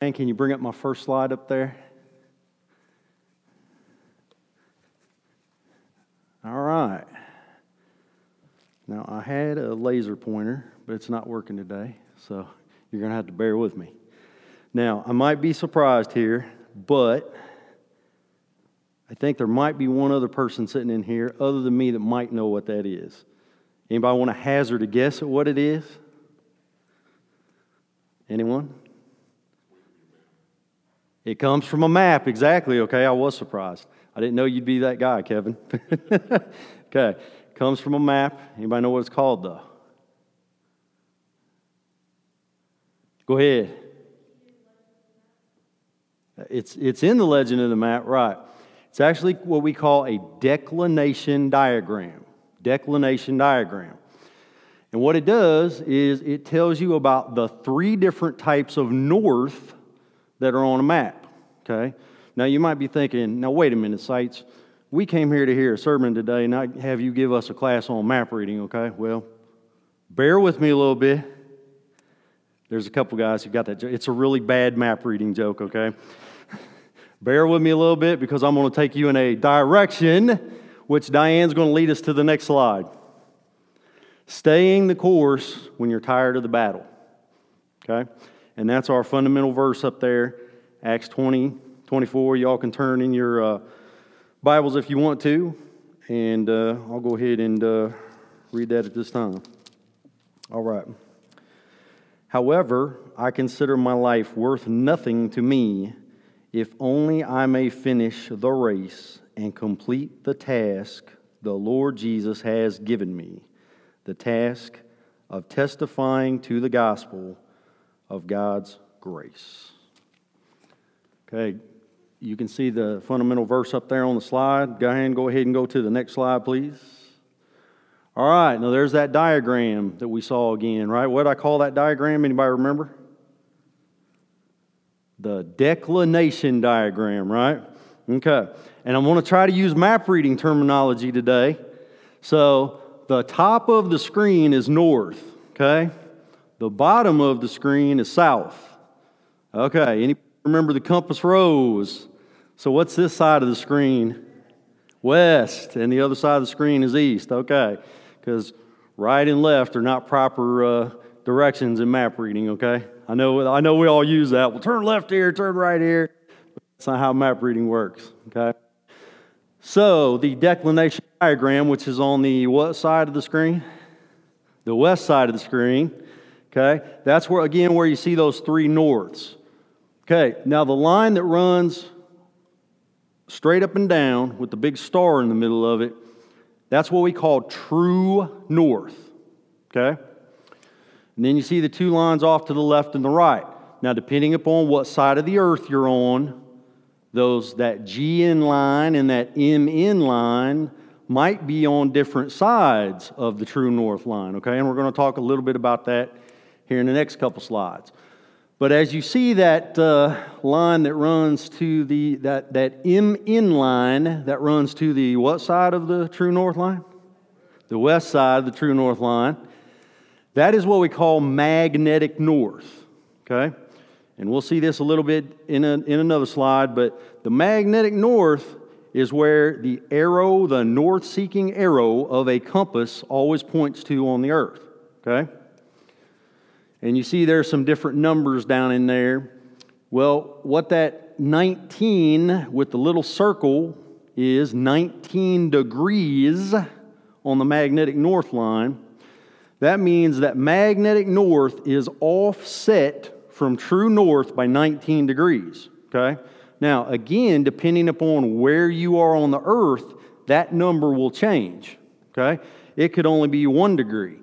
And can you bring up my first slide up there? All right. Now, I had a laser pointer, but it's not working today, so you're going to have to bear with me. Now, I might be surprised here, but I think there might be one other person sitting in here other than me that might know what that is. Anybody want to hazard a guess at what it is? Anyone? It comes from a map, exactly. Okay, I was surprised. I didn't know you'd be that guy, Kevin. okay, comes from a map. Anybody know what it's called, though? Go ahead. It's, it's in the legend of the map, right. It's actually what we call a declination diagram. Declination diagram. And what it does is it tells you about the three different types of north that are on a map. Okay? Now you might be thinking, now wait a minute, Sites. We came here to hear a sermon today, not have you give us a class on map reading, okay? Well, bear with me a little bit. There's a couple guys who got that. It's a really bad map reading joke, okay? bear with me a little bit because I'm going to take you in a direction which Diane's going to lead us to the next slide. Staying the course when you're tired of the battle. Okay? And that's our fundamental verse up there, Acts 20, 24. Y'all can turn in your uh, Bibles if you want to. And uh, I'll go ahead and uh, read that at this time. All right. However, I consider my life worth nothing to me if only I may finish the race and complete the task the Lord Jesus has given me the task of testifying to the gospel of God's grace. Okay, you can see the fundamental verse up there on the slide. Go ahead and go ahead and go to the next slide, please. All right, now there's that diagram that we saw again, right? What I call that diagram? Anybody remember? The declination diagram, right? Okay. And I'm going to try to use map reading terminology today. So the top of the screen is north, okay? The bottom of the screen is south. Okay, any remember the compass rose? So what's this side of the screen? West, and the other side of the screen is east. Okay, because right and left are not proper uh, directions in map reading. Okay, I know I know we all use that. Well, turn left here, turn right here. That's not how map reading works. Okay. So the declination diagram, which is on the what side of the screen? The west side of the screen. Okay, that's where, again, where you see those three norths. Okay, now the line that runs straight up and down with the big star in the middle of it, that's what we call true north. Okay? And then you see the two lines off to the left and the right. Now, depending upon what side of the earth you're on, those that GN line and that MN line might be on different sides of the true north line, okay? And we're going to talk a little bit about that here in the next couple slides. But as you see that uh, line that runs to the, that, that MN line that runs to the what side of the true north line? The west side of the true north line. That is what we call magnetic north, okay? And we'll see this a little bit in, a, in another slide, but the magnetic north is where the arrow, the north seeking arrow of a compass, always points to on the earth, okay? And you see there's some different numbers down in there. Well, what that 19 with the little circle is 19 degrees on the magnetic north line. That means that magnetic north is offset from true north by 19 degrees. Okay? Now, again, depending upon where you are on the earth, that number will change. Okay? It could only be one degree.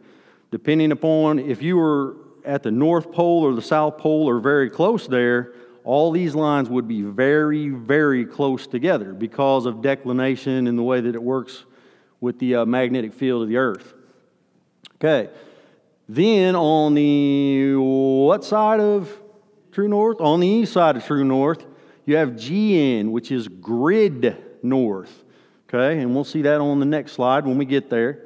Depending upon if you were at the North Pole or the South Pole or very close there, all these lines would be very, very close together because of declination and the way that it works with the uh, magnetic field of the Earth. Okay. Then on the what side of true north? On the east side of true north, you have GN, which is grid north. Okay, and we'll see that on the next slide when we get there.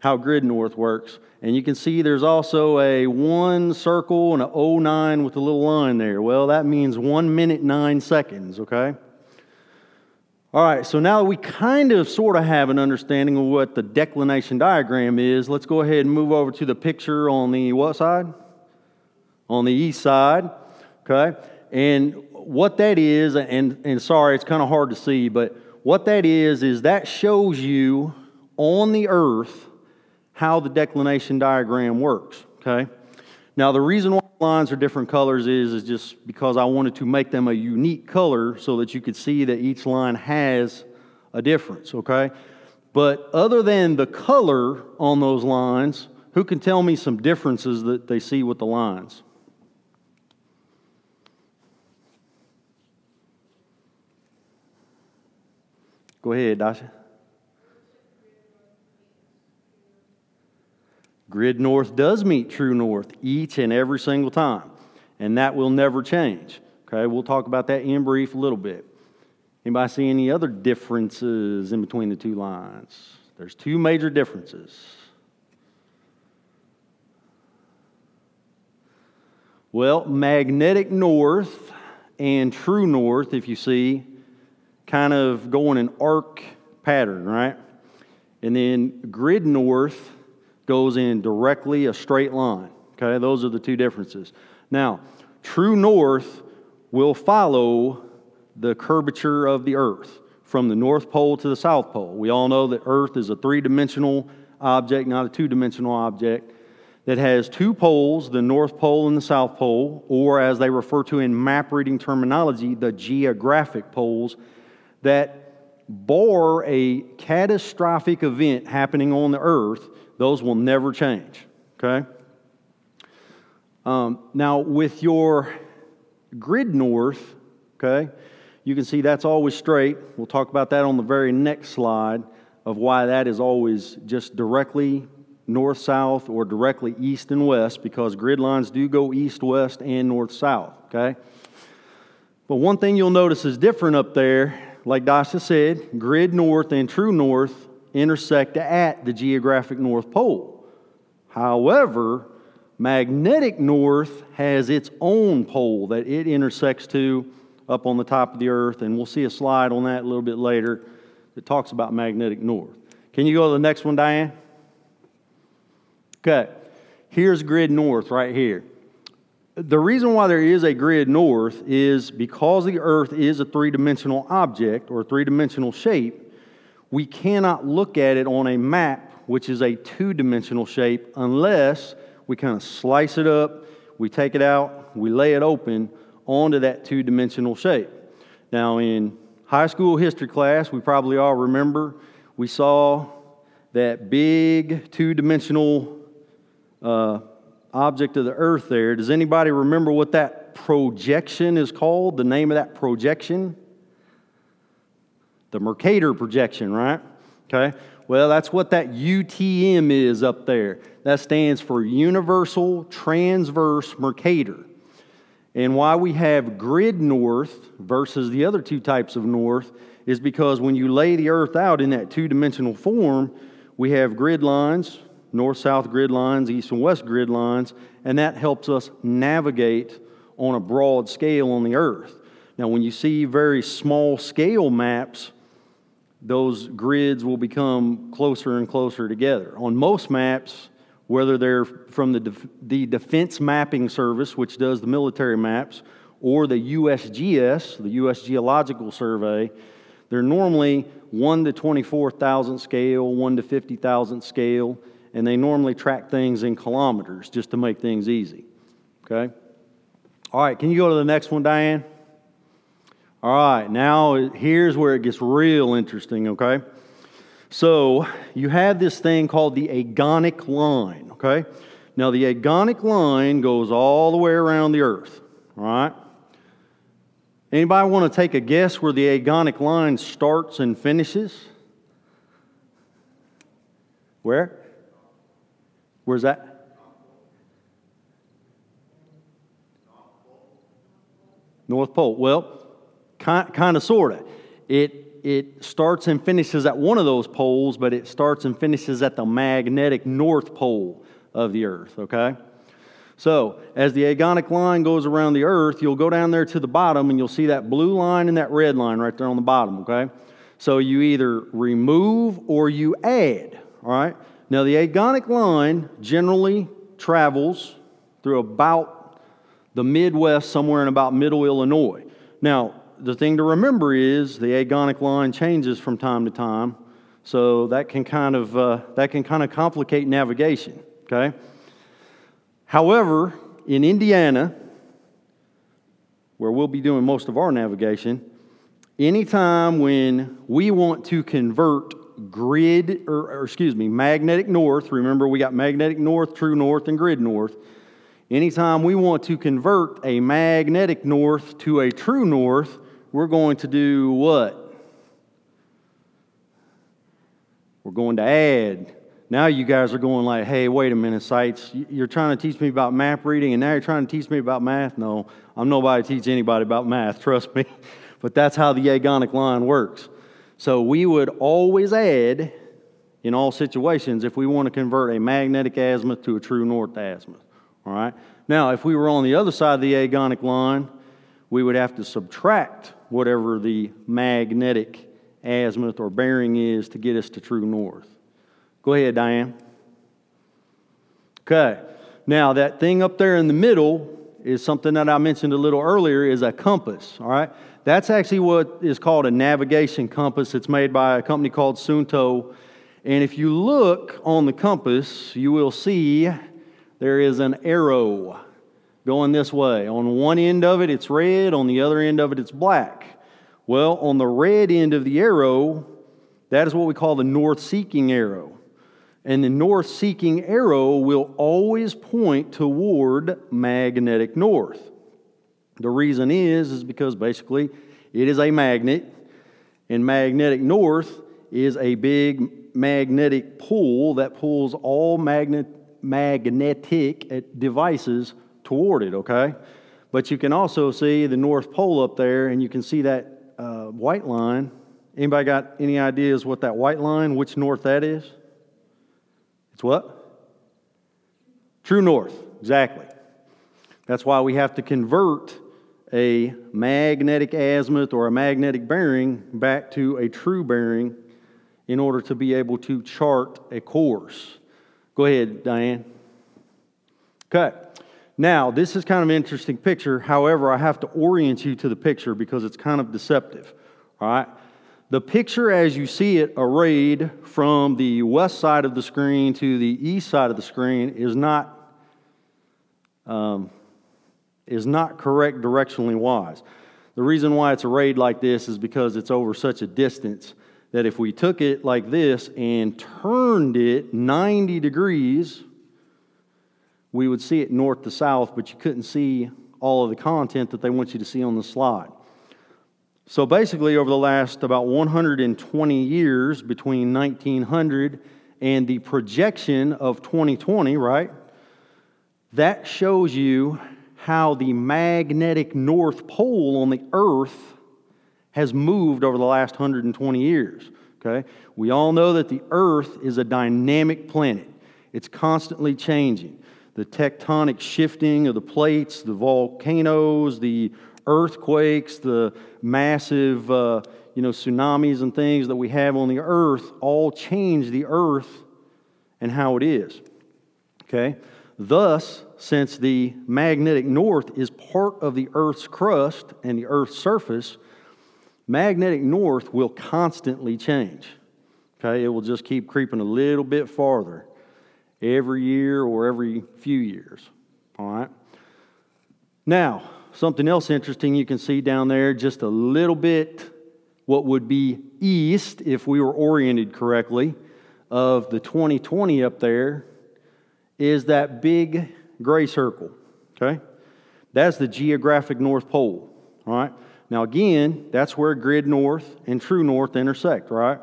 how grid north works. And you can see there's also a one circle and a 09 with a little line there. Well, that means one minute, nine seconds, okay? All right, so now that we kind of sort of have an understanding of what the declination diagram is, let's go ahead and move over to the picture on the what side? On the east side, okay? And what that is, and, and sorry, it's kind of hard to see, but what that is, is that shows you on the earth how the declination diagram works, okay? Now, the reason why lines are different colors is, is just because I wanted to make them a unique color so that you could see that each line has a difference, okay? But other than the color on those lines, who can tell me some differences that they see with the lines? Go ahead, Dasha. Grid north does meet true north each and every single time, and that will never change. Okay, we'll talk about that in brief a little bit. Anybody see any other differences in between the two lines? There's two major differences. Well, magnetic north and true north, if you see, kind of go in an arc pattern, right? And then grid north goes in directly a straight line. Okay, those are the two differences. Now, true north will follow the curvature of the earth from the North Pole to the South Pole. We all know that Earth is a three dimensional object, not a two dimensional object, that has two poles, the North Pole and the South Pole, or as they refer to in map reading terminology, the geographic poles, that bar a catastrophic event happening on the Earth those will never change, okay? Um, now, with your grid north, okay, you can see that's always straight. We'll talk about that on the very next slide of why that is always just directly north south or directly east and west because grid lines do go east west and north south, okay? But one thing you'll notice is different up there, like Dasha said, grid north and true north intersect at the geographic North Pole. However, magnetic north has its own pole that it intersects to up on the top of the earth, and we'll see a slide on that a little bit later that talks about magnetic north. Can you go to the next one, Diane? Okay, here's grid north right here. The reason why there is a grid north is because the earth is a three dimensional object or three dimensional shape, we cannot look at it on a map, which is a two dimensional shape, unless we kind of slice it up, we take it out, we lay it open onto that two dimensional shape. Now, in high school history class, we probably all remember we saw that big two dimensional uh, object of the earth there. Does anybody remember what that projection is called? The name of that projection? the Mercator projection, right? Okay. Well, that's what that UTM is up there. That stands for Universal Transverse Mercator. And why we have grid north versus the other two types of north is because when you lay the earth out in that two dimensional form, we have grid lines, north south grid lines, east and west grid lines, and that helps us navigate on a broad scale on the earth. Now, when you see very small scale maps, those grids will become closer and closer together. On most maps, whether they're from the, Def- the Defense Mapping Service, which does the military maps, or the USGS, the U.S. Geological Survey, they're normally 1 to 24,000 scale, 1 to 50,000 scale, and they normally track things in kilometers just to make things easy. Okay? All right, can you go to the next one, Diane? All right, now here's where it gets real interesting, okay? So you have this thing called the agonic line, okay? Now the agonic line goes all the way around the earth, all right? Anybody want to take a guess where the agonic line starts and finishes? Where? Where's that? North Pole. Well, kind, of, sort of. It it starts and finishes at one of those poles, but it starts and finishes at the magnetic north pole of the earth, okay? So, as the agonic line goes around the earth, you'll go down there to the bottom and you'll see that blue line and that red line right there on the bottom, okay? So, you either remove or you add, all right? Now, the agonic line generally travels through about the Midwest, somewhere in about middle Illinois. Now, the thing to remember is the agonic line changes from time to time, so that can kind of uh, that can kind of complicate navigation. Okay. However, in Indiana, where we'll be doing most of our navigation, anytime when we want to convert grid or, or excuse me magnetic north, remember we got magnetic north, true north, and grid north. Anytime we want to convert a magnetic north to a true north, we're going to do what? We're going to add. Now you guys are going like, hey, wait a minute, sites. You're trying to teach me about map reading, and now you're trying to teach me about math? No, I'm nobody to teach anybody about math, trust me. But that's how the agonic line works. So we would always add in all situations if we want to convert a magnetic azimuth to a true north azimuth. All right? Now, if we were on the other side of the agonic line, we would have to subtract whatever the magnetic azimuth or bearing is to get us to true north. Go ahead, Diane. Okay. Now, that thing up there in the middle is something that I mentioned a little earlier is a compass, all right? That's actually what is called a navigation compass. It's made by a company called Suunto. And if you look on the compass, you will see there is an arrow going this way. On one end of it, it's red, on the other end of it, it's black. Well, on the red end of the arrow, that is what we call the north seeking arrow. And the north seeking arrow will always point toward magnetic north. The reason is is because basically it is a magnet and magnetic north is a big magnetic pull that pulls all magnet magnetic devices toward it, okay? But you can also see the North Pole up there, and you can see that uh, white line. Anybody got any ideas what that white line, which north that is? It's what? True north, exactly. That's why we have to convert a magnetic azimuth or a magnetic bearing back to a true bearing in order to be able to chart a course. Go ahead, Diane. Okay. Now, this is kind of an interesting picture. However, I have to orient you to the picture because it's kind of deceptive. All right? The picture as you see it arrayed from the west side of the screen to the east side of the screen is not, um, is not correct directionally wise. The reason why it's arrayed like this is because it's over such a distance that if we took it like this and turned it 90 degrees, we would see it north to south, but you couldn't see all of the content that they want you to see on the slide. So basically, over the last about 120 years, between 1900 and the projection of 2020, right? That shows you how the magnetic North Pole on the Earth has moved over the last 120 years. Okay? We all know that the Earth is a dynamic planet, it's constantly changing the tectonic shifting of the plates, the volcanoes, the earthquakes, the massive uh, you know, tsunamis and things that we have on the earth all change the earth and how it is. Okay? Thus, since the magnetic north is part of the earth's crust and the earth's surface, magnetic north will constantly change. Okay? It will just keep creeping a little bit farther every year or every few years. All right? Now, something else interesting you can see down there, just a little bit what would be east if we were oriented correctly of the 2020 up there is that big gray circle. Okay? That's the geographic North Pole. All right? Now, again, that's where grid north and true north intersect, right?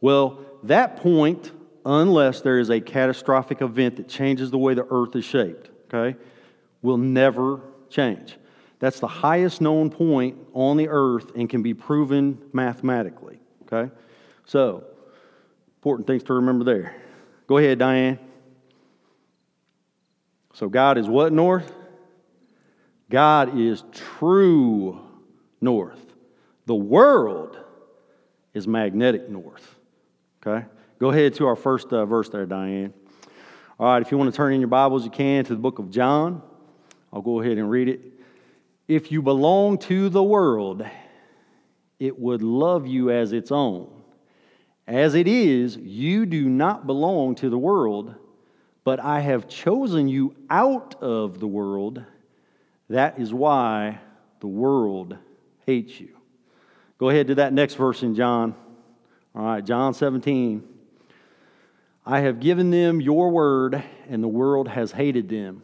Well, that point unless there is a catastrophic event that changes the way the earth is shaped, okay, will never change. That's the highest known point on the earth and can be proven mathematically. Okay? So, important things to remember there. Go ahead, Diane. So, God is what north? God is true north. The world is magnetic north. Okay? Go ahead to our first uh, verse there, Diane. All right, if you want to turn in your Bibles, you can to the book of John. I'll go ahead and read it. If you belong to the world, it would love you as its own. As it is, you do not belong to the world, but I have chosen you out of the world. That is why the world hates you. Go ahead to that next verse in John. All right, John 17. I have given them your word, and the world has hated them,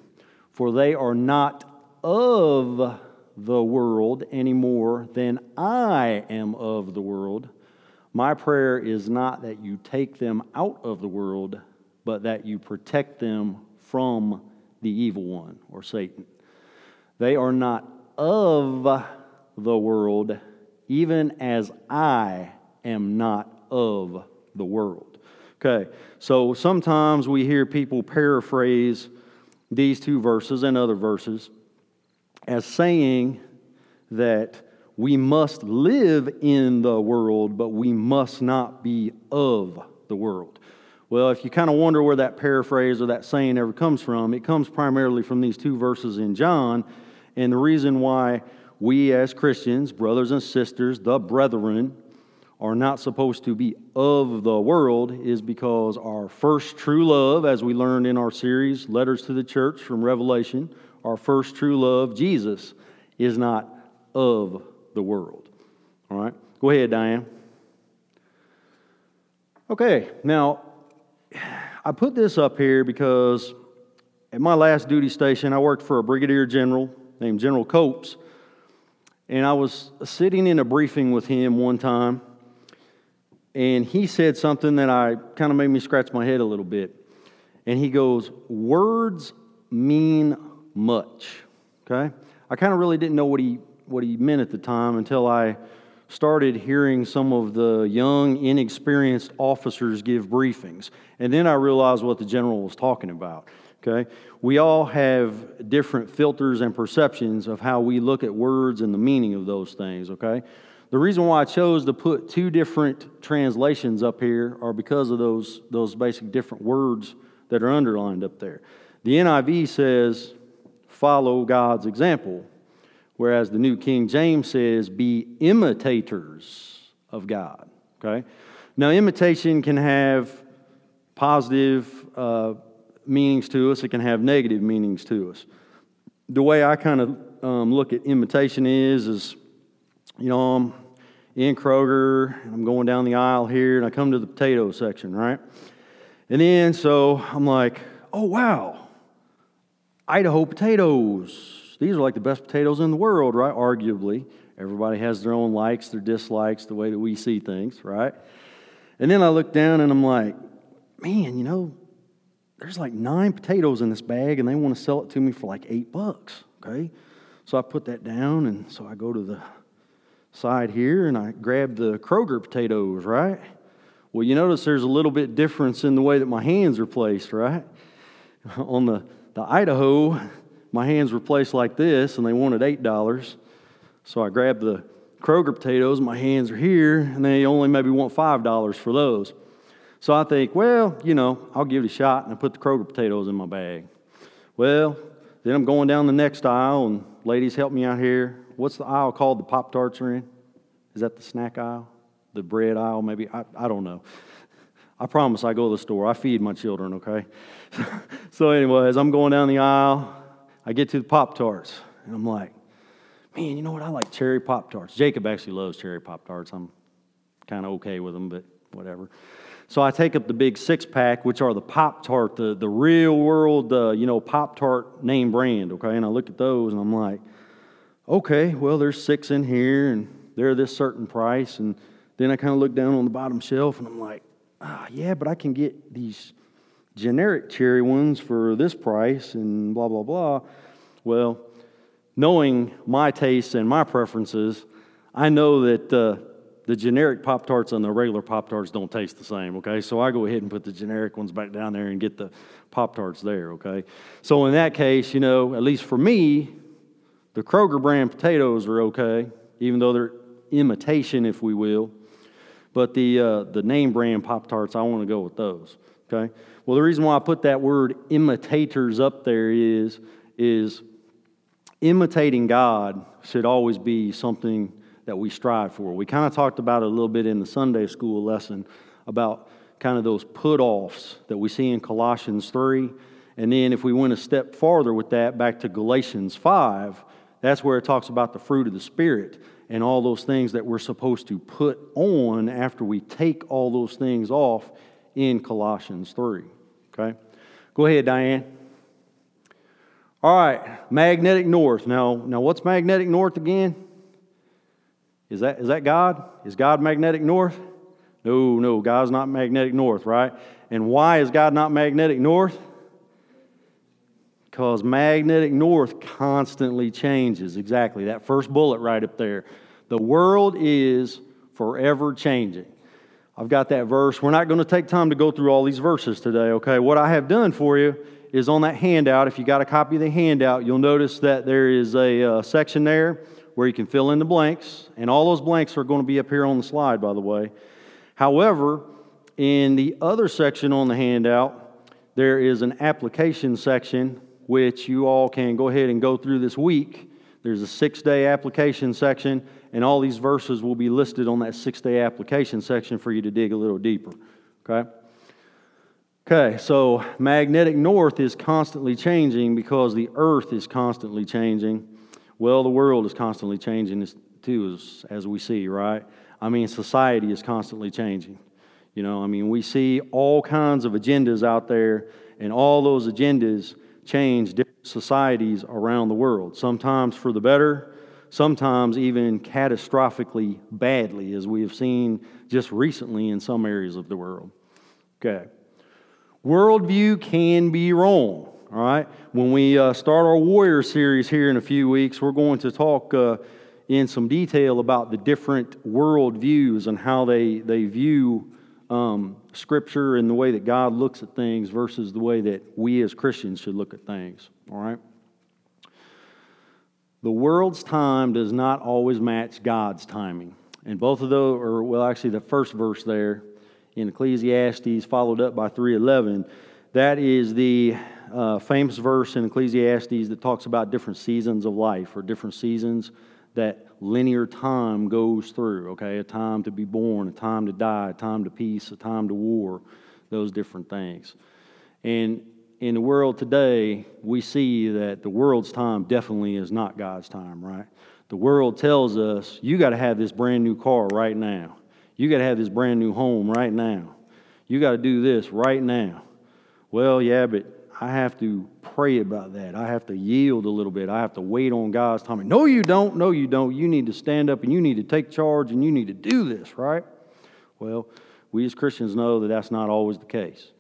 for they are not of the world any more than I am of the world. My prayer is not that you take them out of the world, but that you protect them from the evil one or Satan. They are not of the world even as I am not of the world. Okay, so sometimes we hear people paraphrase these two verses and other verses as saying that we must live in the world, but we must not be of the world. Well, if you kind of wonder where that paraphrase or that saying ever comes from, it comes primarily from these two verses in John. And the reason why we as Christians, brothers and sisters, the brethren, are not supposed to be of the world is because our first true love, as we learned in our series, Letters to the Church from Revelation, our first true love, Jesus, is not of the world. All right? Go ahead, Diane. Okay, now, I put this up here because at my last duty station, I worked for a brigadier general named General Copes and I was sitting in a briefing with him one time, and he said something that I kind of made me scratch my head a little bit. And he goes, Words mean much. Okay? I kind of really didn't know what he, what he meant at the time until I started hearing some of the young, inexperienced officers give briefings. And then I realized what the general was talking about. Okay? We all have different filters and perceptions of how we look at words and the meaning of those things, okay? The reason why I chose to put two different translations up here are because of those, those basic different words that are underlined up there. The NIV says, follow God's example, whereas the New King James says, be imitators of God, okay? Now, imitation can have positive uh, meanings to us, it can have negative meanings to us. The way I kind of um, look at imitation is, is, you know, I'm in Kroger, and I'm going down the aisle here, and I come to the potato section, right? And then, so I'm like, oh, wow, Idaho potatoes. These are like the best potatoes in the world, right? Arguably. Everybody has their own likes, their dislikes, the way that we see things, right? And then I look down and I'm like, man, you know, there's like nine potatoes in this bag and they want to sell it to me for like eight bucks. Okay. So I put that down and so I go to the side here and I grab the Kroger potatoes, right? Well, you notice there's a little bit difference in the way that my hands are placed, right? On the, the Idaho, my hands were placed like this and they wanted $8. So I grabbed the Kroger potatoes, my hands are here, and they only maybe want $5 for those. So I think, well, you know, I'll give it a shot, and I put the Kroger potatoes in my bag. Well, then I'm going down the next aisle, and ladies, help me out here. What's the aisle called the Pop Tarts are in? Is that the snack aisle? The bread aisle, maybe? I, I don't know. I promise I go to the store. I feed my children, okay? so, anyways, I'm going down the aisle. I get to the Pop Tarts, and I'm like, man, you know what? I like cherry Pop Tarts. Jacob actually loves cherry Pop Tarts. I'm kind of okay with them, but whatever. So I take up the big six pack, which are the Pop Tart, the, the real world, uh, you know, Pop Tart name brand, okay? And I look at those and I'm like, okay, well, there's six in here and they're this certain price. And then I kind of look down on the bottom shelf and I'm like, ah, yeah, but I can get these generic cherry ones for this price and blah, blah, blah. Well, knowing my tastes and my preferences, I know that. Uh, the generic Pop Tarts and the regular Pop Tarts don't taste the same, okay? So I go ahead and put the generic ones back down there and get the Pop Tarts there, okay? So in that case, you know, at least for me, the Kroger brand potatoes are okay, even though they're imitation, if we will. But the, uh, the name brand Pop Tarts, I want to go with those, okay? Well, the reason why I put that word imitators up there is, is imitating God should always be something that we strive for. We kind of talked about it a little bit in the Sunday school lesson about kind of those put offs that we see in Colossians 3. And then if we went a step farther with that back to Galatians 5, that's where it talks about the fruit of the Spirit and all those things that we're supposed to put on after we take all those things off in Colossians 3. Okay? Go ahead, Diane. All right, magnetic north. Now, now what's magnetic north again? Is that, is that God? Is God magnetic north? No, no, God's not magnetic north, right? And why is God not magnetic north? Because magnetic north constantly changes. Exactly, that first bullet right up there. The world is forever changing. I've got that verse. We're not going to take time to go through all these verses today, okay? What I have done for you is on that handout. If you got a copy of the handout, you'll notice that there is a uh, section there where you can fill in the blanks, and all those blanks are going to be up here on the slide, by the way. However, in the other section on the handout, there is an application section which you all can go ahead and go through this week. There's a six day application section, and all these verses will be listed on that six day application section for you to dig a little deeper. Okay? Okay, so magnetic north is constantly changing because the earth is constantly changing. Well, the world is constantly changing too, as, as we see, right? I mean, society is constantly changing. You know, I mean, we see all kinds of agendas out there, and all those agendas change different societies around the world, sometimes for the better, sometimes even catastrophically badly, as we have seen just recently in some areas of the world. Okay. Worldview can be wrong. All right? When we uh, start our Warrior series here in a few weeks, we're going to talk uh, in some detail about the different world views and how they, they view um, Scripture and the way that God looks at things versus the way that we as Christians should look at things. All right? The world's time does not always match God's timing. And both of those, or well, actually, the first verse there in Ecclesiastes, followed up by 311, that is the uh, famous verse in Ecclesiastes that talks about different seasons of life or different seasons that linear time goes through, okay? A time to be born, a time to die, a time to peace, a time to war, those different things. And in the world today, we see that the world's time definitely is not God's time, right? The world tells us you got to have this brand new car right now. You got to have this brand new home right now. You got to do this right now. Well, yeah, but I have to pray about that. I have to yield a little bit. I have to wait on God's timing. No, you don't. No, you don't. You need to stand up and you need to take charge and you need to do this, right? Well, we as Christians know that that's not always the case.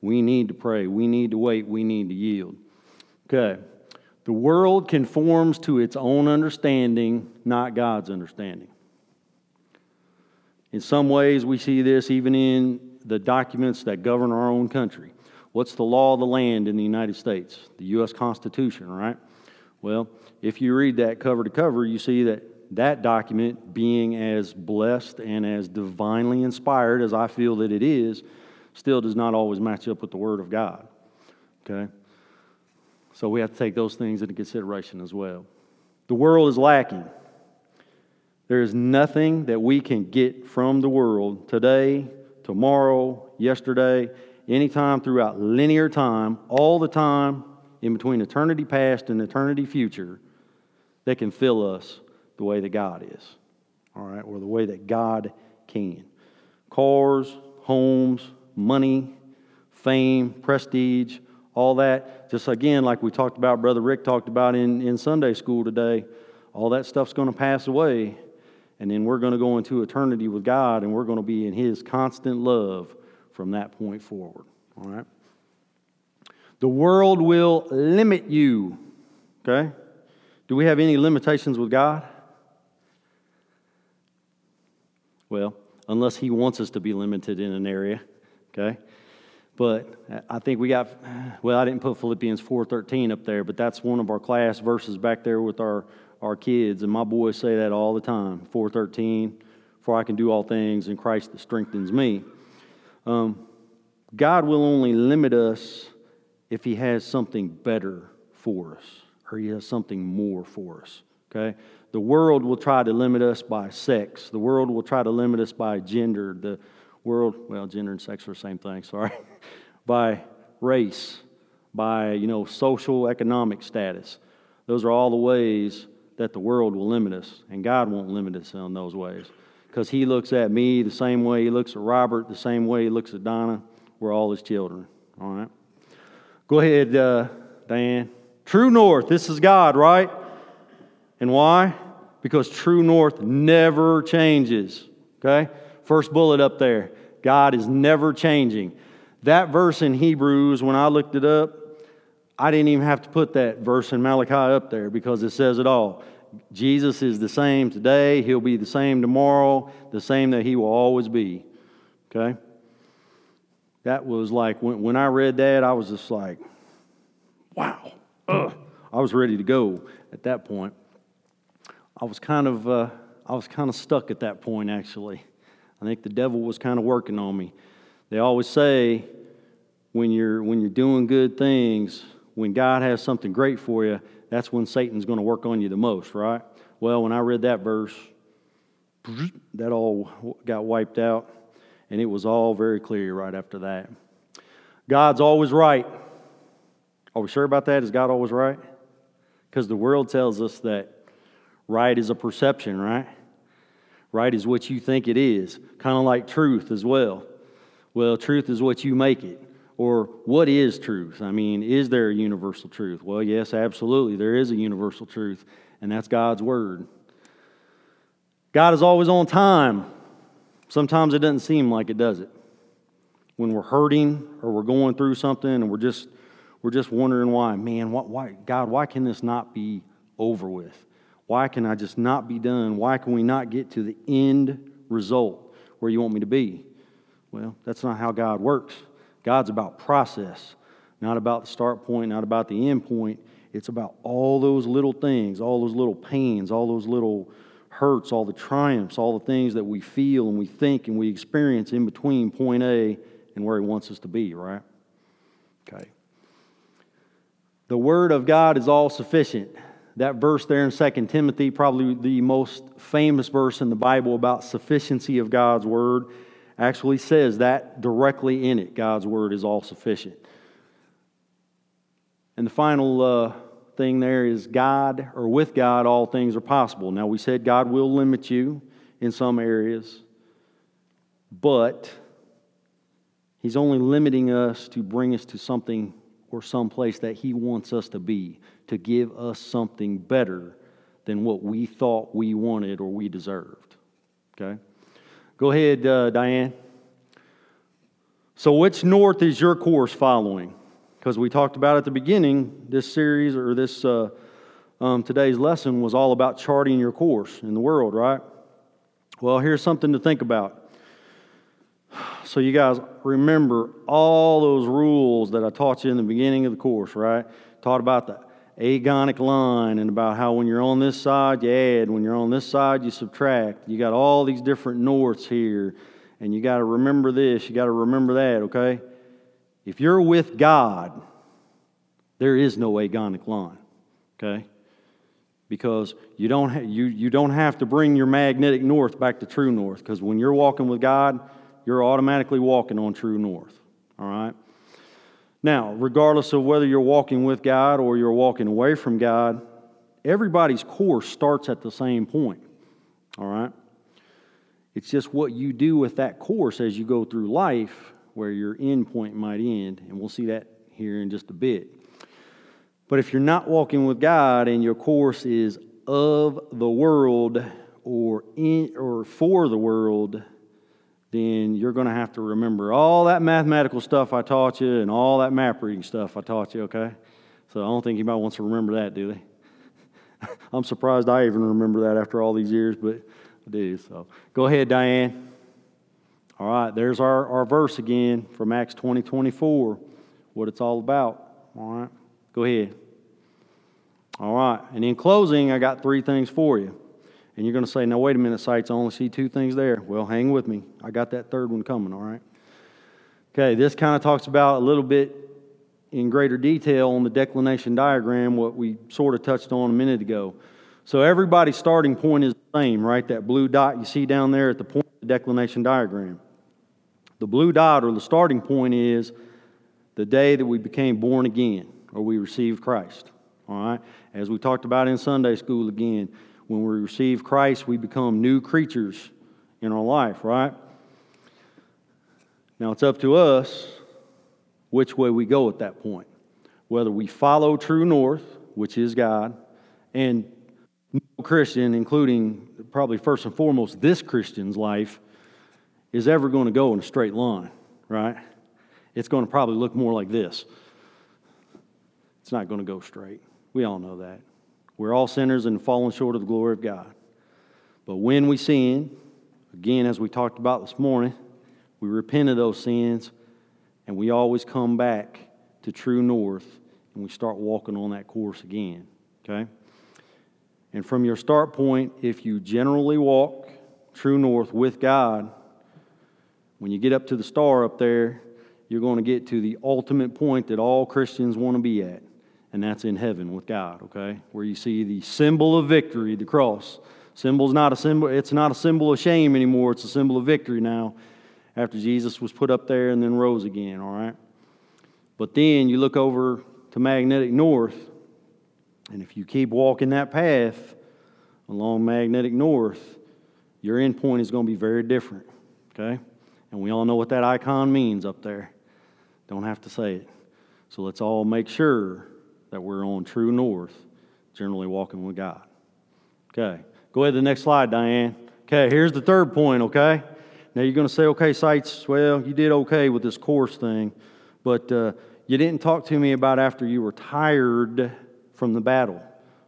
We need to pray. We need to wait. We need to yield. Okay. The world conforms to its own understanding, not God's understanding. In some ways, we see this even in the documents that govern our own country. What's the law of the land in the United States? The U.S. Constitution, right? Well, if you read that cover to cover, you see that that document, being as blessed and as divinely inspired as I feel that it is, still does not always match up with the Word of God. Okay? So we have to take those things into consideration as well. The world is lacking. There is nothing that we can get from the world today, tomorrow, yesterday, anytime throughout linear time, all the time in between eternity past and eternity future, that can fill us the way that God is. All right, or the way that God can. Cars, homes, money, fame, prestige, all that. Just again, like we talked about, Brother Rick talked about in, in Sunday school today, all that stuff's going to pass away. And then we're going to go into eternity with God and we're going to be in His constant love from that point forward. All right? The world will limit you. Okay? Do we have any limitations with God? Well, unless He wants us to be limited in an area, okay? But I think we got, well, I didn't put Philippians 4.13 up there, but that's one of our class verses back there with our, our kids. And my boys say that all the time, 4.13, for I can do all things in Christ that strengthens me. Um, God will only limit us if He has something better for us or He has something more for us. Okay? The world will try to limit us by sex. The world will try to limit us by gender. The world, well, gender and sex are the same thing, sorry, by race, by, you know, social economic status. Those are all the ways that the world will limit us, and God won't limit us in those ways. Because He looks at me the same way He looks at Robert, the same way He looks at Donna. We're all His children, all right? Go ahead, uh, Diane. True north, this is God, right? And why? Because true north never changes, okay? First bullet up there. God is never changing. That verse in Hebrews, when I looked it up, I didn't even have to put that verse in Malachi up there because it says it all. Jesus is the same today, he'll be the same tomorrow, the same that he will always be. Okay? That was like, when, when I read that, I was just like, wow. Ugh. I was ready to go at that point. I was kind of, uh, I was kind of stuck at that point, actually. I think the devil was kind of working on me. They always say when you're, when you're doing good things, when God has something great for you, that's when Satan's going to work on you the most, right? Well, when I read that verse, that all got wiped out, and it was all very clear right after that. God's always right. Are we sure about that? Is God always right? Because the world tells us that right is a perception, right? Right is what you think it is, kind of like truth as well. Well, truth is what you make it. Or what is truth? I mean, is there a universal truth? Well, yes, absolutely. There is a universal truth, and that's God's Word. God is always on time. Sometimes it doesn't seem like it, does it? When we're hurting or we're going through something and we're just we're just wondering why, man, why, why God, why can this not be over with? Why can I just not be done? Why can we not get to the end result where you want me to be? Well, that's not how God works. God's about process, not about the start point, not about the end point. It's about all those little things, all those little pains, all those little hurts, all the triumphs, all the things that we feel and we think and we experience in between point A and where He wants us to be, right? Okay. The Word of God is all sufficient that verse there in 2 Timothy, probably the most famous verse in the Bible about sufficiency of God's word, actually says that directly in it. God's word is all sufficient. And the final uh, thing there is God, or with God, all things are possible. Now, we said God will limit you in some areas, but He's only limiting us to bring us to something or some place that He wants us to be to give us something better than what we thought we wanted or we deserved. Okay? Go ahead, uh, Diane. So, which north is your course following? Because we talked about at the beginning, this series or this uh, um, today's lesson was all about charting your course in the world, right? Well, here's something to think about. So, you guys remember all those rules that I taught you in the beginning of the course, right? Taught about the agonic line and about how when you're on this side, you add, when you're on this side, you subtract. You got all these different norths here, and you got to remember this, you got to remember that, okay? If you're with God, there is no agonic line, okay? Because you don't, ha- you, you don't have to bring your magnetic north back to true north, because when you're walking with God, you're automatically walking on true north, all right? Now, regardless of whether you're walking with God or you're walking away from God, everybody's course starts at the same point. All right? It's just what you do with that course as you go through life where your end point might end. And we'll see that here in just a bit. But if you're not walking with God and your course is of the world or in or for the world, then you're going to have to remember all that mathematical stuff I taught you and all that map reading stuff I taught you, okay? So I don't think anybody wants to remember that, do they? I'm surprised I even remember that after all these years, but I do. So go ahead, Diane. All right, there's our, our verse again from Acts 20 24, what it's all about. All right, go ahead. All right, and in closing, I got three things for you. And you're going to say, now, wait a minute, Sites, I only see two things there. Well, hang with me. I got that third one coming, all right? Okay, this kind of talks about a little bit in greater detail on the declination diagram, what we sort of touched on a minute ago. So everybody's starting point is the same, right? That blue dot you see down there at the point of the declination diagram. The blue dot or the starting point is the day that we became born again or we received Christ. All right? As we talked about in Sunday school again, when we receive Christ, we become new creatures in our life, right? Now it's up to us which way we go at that point. Whether we follow true north, which is God, and no Christian, including probably first and foremost this Christian's life, is ever going to go in a straight line, right? It's going to probably look more like this. It's not going to go straight. We all know that. We're all sinners and fallen short of the glory of God. But when we sin, again, as we talked about this morning, we repent of those sins and we always come back to true north and we start walking on that course again. Okay? And from your start point, if you generally walk true north with God, when you get up to the star up there, you're going to get to the ultimate point that all Christians want to be at and that's in heaven with God, okay? Where you see the symbol of victory, the cross. Symbol's not a symbol, it's not a symbol of shame anymore, it's a symbol of victory now after Jesus was put up there and then rose again, all right? But then you look over to magnetic north, and if you keep walking that path along magnetic north, your end point is going to be very different, okay? And we all know what that icon means up there. Don't have to say it. So let's all make sure that we're on true north, generally walking with God. Okay, go ahead to the next slide, Diane. Okay, here's the third point, okay? Now you're going to say, okay, Sites, well, you did okay with this course thing, but uh, you didn't talk to me about after you were tired from the battle.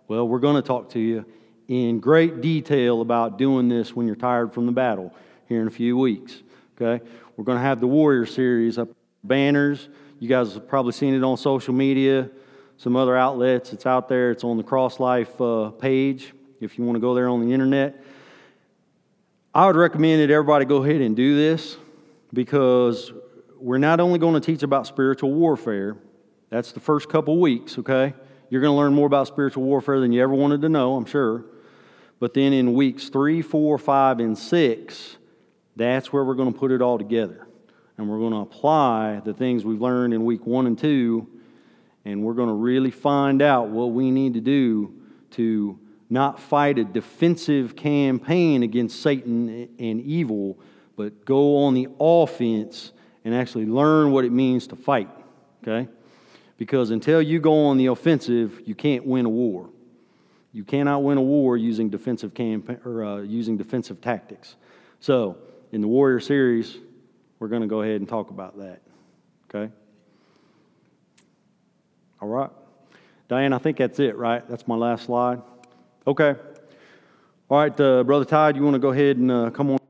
Well, we're going to talk to you in great detail about doing this when you're tired from the battle here in a few weeks. Okay? We're going to have the Warrior series up banners. You guys have probably seen it on social media some other outlets. It's out there, it's on the Cross Life uh, page if you want to go there on the internet. I would recommend that everybody go ahead and do this because we're not only going to teach about spiritual warfare, that's the first couple weeks, okay? You're going to learn more about spiritual warfare than you ever wanted to know, I'm sure. But then in weeks three, four, five, and six, that's where we're going to put it all together. And we're going to apply the things we've learned in week one and two and we're going to really find out what we need to do to not fight a defensive campaign against Satan and evil, but go on the offense and actually learn what it means to fight. Okay? Because until you go on the offensive, you can't win a war. You cannot win a war using defensive campaign or uh, using defensive tactics. So, in the Warrior series, we're going to go ahead and talk about that. Okay? All right. Diane, I think that's it, right? That's my last slide. Okay. All right, uh, Brother Todd, you want to go ahead and uh, come on?